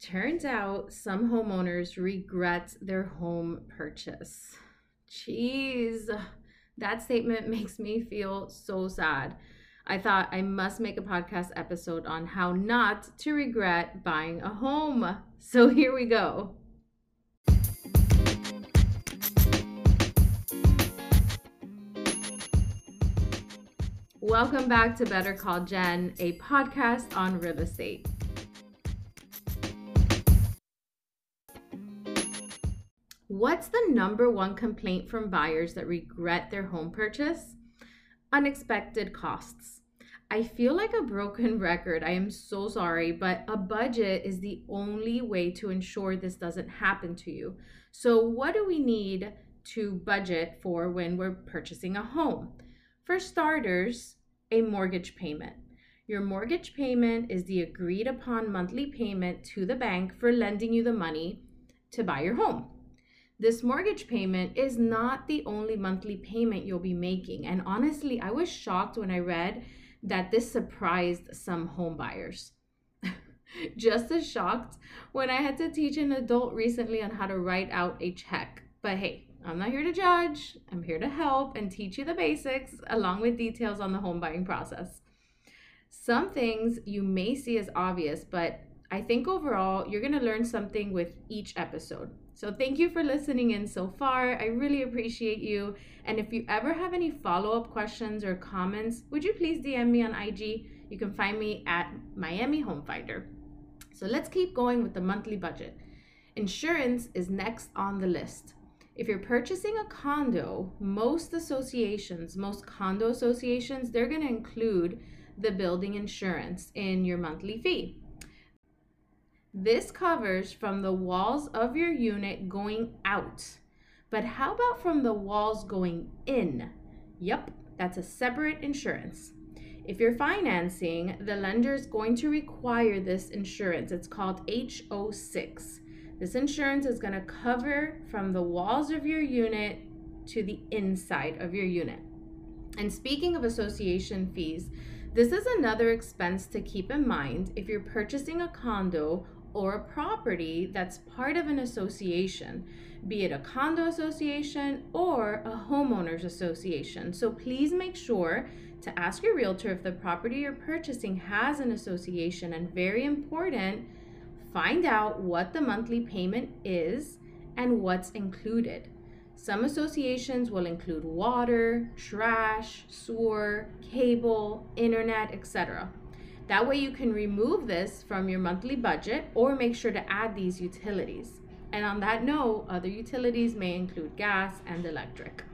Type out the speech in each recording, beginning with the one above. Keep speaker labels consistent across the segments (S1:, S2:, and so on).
S1: Turns out some homeowners regret their home purchase. Jeez, that statement makes me feel so sad. I thought I must make a podcast episode on how not to regret buying a home. So here we go. Welcome back to Better Call Jen, a podcast on real estate. What's the number one complaint from buyers that regret their home purchase? Unexpected costs. I feel like a broken record. I am so sorry, but a budget is the only way to ensure this doesn't happen to you. So, what do we need to budget for when we're purchasing a home? For starters, a mortgage payment. Your mortgage payment is the agreed upon monthly payment to the bank for lending you the money to buy your home. This mortgage payment is not the only monthly payment you'll be making. And honestly, I was shocked when I read that this surprised some home buyers. Just as shocked when I had to teach an adult recently on how to write out a check. But hey, I'm not here to judge. I'm here to help and teach you the basics along with details on the home buying process. Some things you may see as obvious, but I think overall you're going to learn something with each episode. So thank you for listening in so far. I really appreciate you. And if you ever have any follow up questions or comments, would you please DM me on IG? You can find me at Miami Home Finder. So let's keep going with the monthly budget. Insurance is next on the list. If you're purchasing a condo, most associations, most condo associations, they're going to include the building insurance in your monthly fee. This covers from the walls of your unit going out. But how about from the walls going in? Yep, that's a separate insurance. If you're financing, the lender is going to require this insurance. It's called HO6. This insurance is going to cover from the walls of your unit to the inside of your unit. And speaking of association fees, this is another expense to keep in mind if you're purchasing a condo or a property that's part of an association, be it a condo association or a homeowners association. So please make sure to ask your realtor if the property you're purchasing has an association and very important, find out what the monthly payment is and what's included. Some associations will include water, trash, sewer, cable, internet, etc. That way you can remove this from your monthly budget or make sure to add these utilities. And on that note, other utilities may include gas and electric.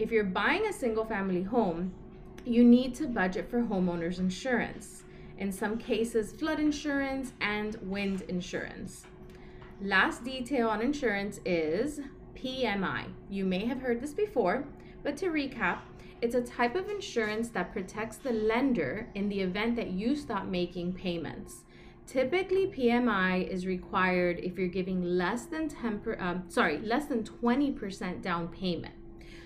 S1: If you're buying a single family home, you need to budget for homeowners insurance. In some cases, flood insurance and wind insurance. Last detail on insurance is PMI. You may have heard this before, but to recap, it's a type of insurance that protects the lender in the event that you stop making payments. Typically, PMI is required if you're giving less than 10 per, um, sorry, less than 20% down payment.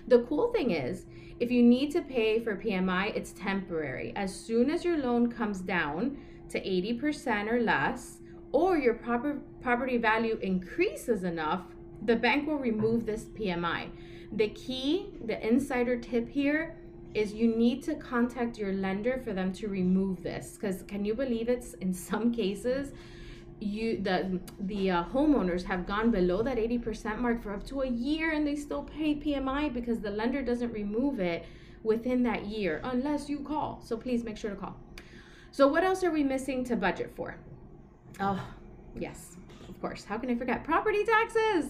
S1: The cool thing is, if you need to pay for PMI, it's temporary. As soon as your loan comes down to 80% or less, or your proper property value increases enough, the bank will remove this PMI. The key, the insider tip here is you need to contact your lender for them to remove this because can you believe it's in some cases you the the uh, homeowners have gone below that 80% mark for up to a year and they still pay PMI because the lender doesn't remove it within that year unless you call. So please make sure to call. So what else are we missing to budget for? Oh, yes course, how can I forget? Property taxes!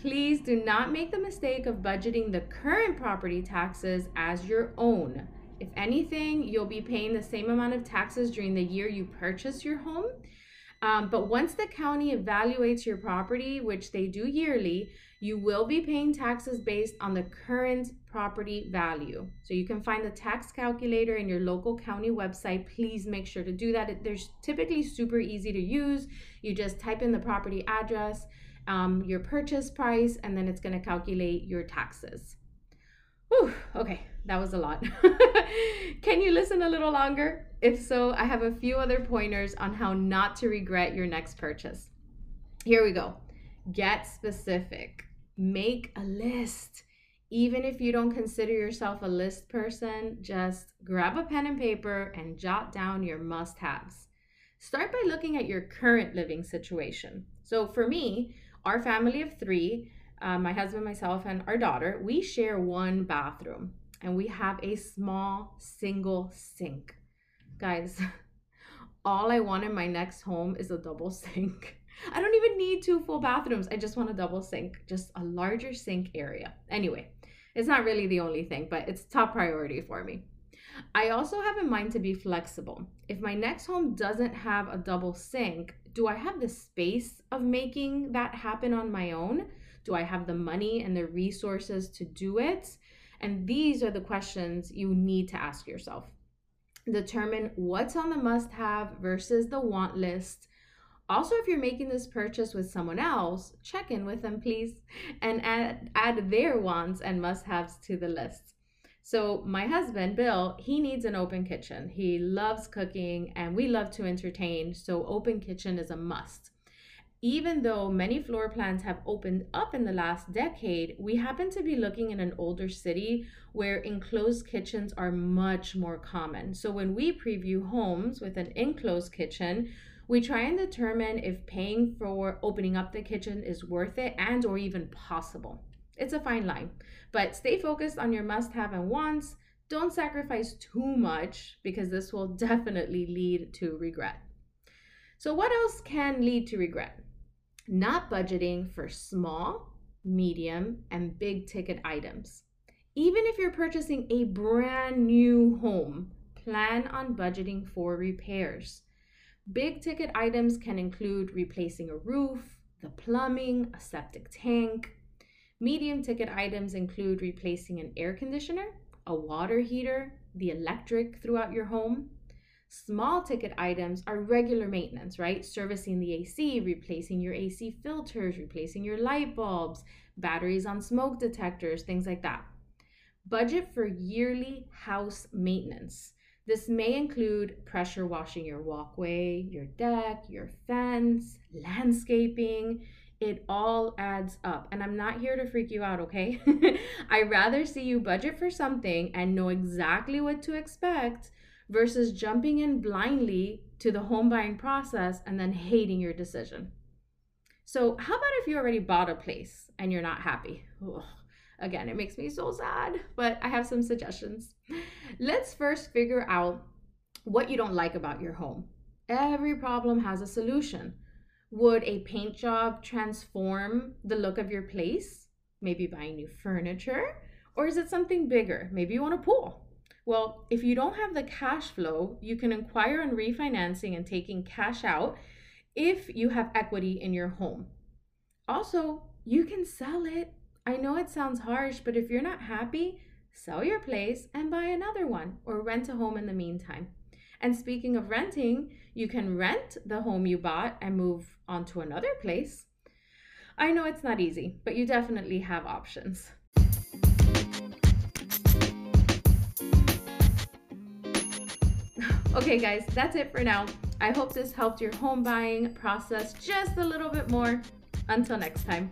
S1: Please do not make the mistake of budgeting the current property taxes as your own. If anything, you'll be paying the same amount of taxes during the year you purchase your home. Um, but once the county evaluates your property, which they do yearly, you will be paying taxes based on the current property value. So you can find the tax calculator in your local county website. Please make sure to do that. They're typically super easy to use. You just type in the property address, um, your purchase price, and then it's going to calculate your taxes. Whew, okay, that was a lot. Can you listen a little longer? If so, I have a few other pointers on how not to regret your next purchase. Here we go. Get specific. Make a list. Even if you don't consider yourself a list person, just grab a pen and paper and jot down your must haves. Start by looking at your current living situation. So, for me, our family of three, uh, my husband, myself, and our daughter, we share one bathroom and we have a small single sink. Guys, all I want in my next home is a double sink. I don't even need two full bathrooms. I just want a double sink, just a larger sink area. Anyway, it's not really the only thing, but it's top priority for me. I also have in mind to be flexible. If my next home doesn't have a double sink, do I have the space of making that happen on my own? Do I have the money and the resources to do it? And these are the questions you need to ask yourself. Determine what's on the must have versus the want list. Also, if you're making this purchase with someone else, check in with them, please, and add, add their wants and must haves to the list. So, my husband, Bill, he needs an open kitchen. He loves cooking and we love to entertain, so, open kitchen is a must. Even though many floor plans have opened up in the last decade, we happen to be looking in an older city where enclosed kitchens are much more common. So, when we preview homes with an enclosed kitchen, we try and determine if paying for opening up the kitchen is worth it and or even possible. It's a fine line, but stay focused on your must have and wants. Don't sacrifice too much because this will definitely lead to regret. So, what else can lead to regret? Not budgeting for small, medium, and big ticket items. Even if you're purchasing a brand new home, plan on budgeting for repairs. Big ticket items can include replacing a roof, the plumbing, a septic tank, Medium ticket items include replacing an air conditioner, a water heater, the electric throughout your home. Small ticket items are regular maintenance, right? Servicing the AC, replacing your AC filters, replacing your light bulbs, batteries on smoke detectors, things like that. Budget for yearly house maintenance. This may include pressure washing your walkway, your deck, your fence, landscaping, it all adds up. And I'm not here to freak you out, okay? I rather see you budget for something and know exactly what to expect versus jumping in blindly to the home buying process and then hating your decision. So, how about if you already bought a place and you're not happy? Ugh. Again, it makes me so sad, but I have some suggestions. Let's first figure out what you don't like about your home. Every problem has a solution. Would a paint job transform the look of your place? Maybe buying new furniture? Or is it something bigger? Maybe you want a pool. Well, if you don't have the cash flow, you can inquire on refinancing and taking cash out if you have equity in your home. Also, you can sell it. I know it sounds harsh, but if you're not happy, sell your place and buy another one or rent a home in the meantime. And speaking of renting, you can rent the home you bought and move on to another place. I know it's not easy, but you definitely have options. Okay, guys, that's it for now. I hope this helped your home buying process just a little bit more. Until next time.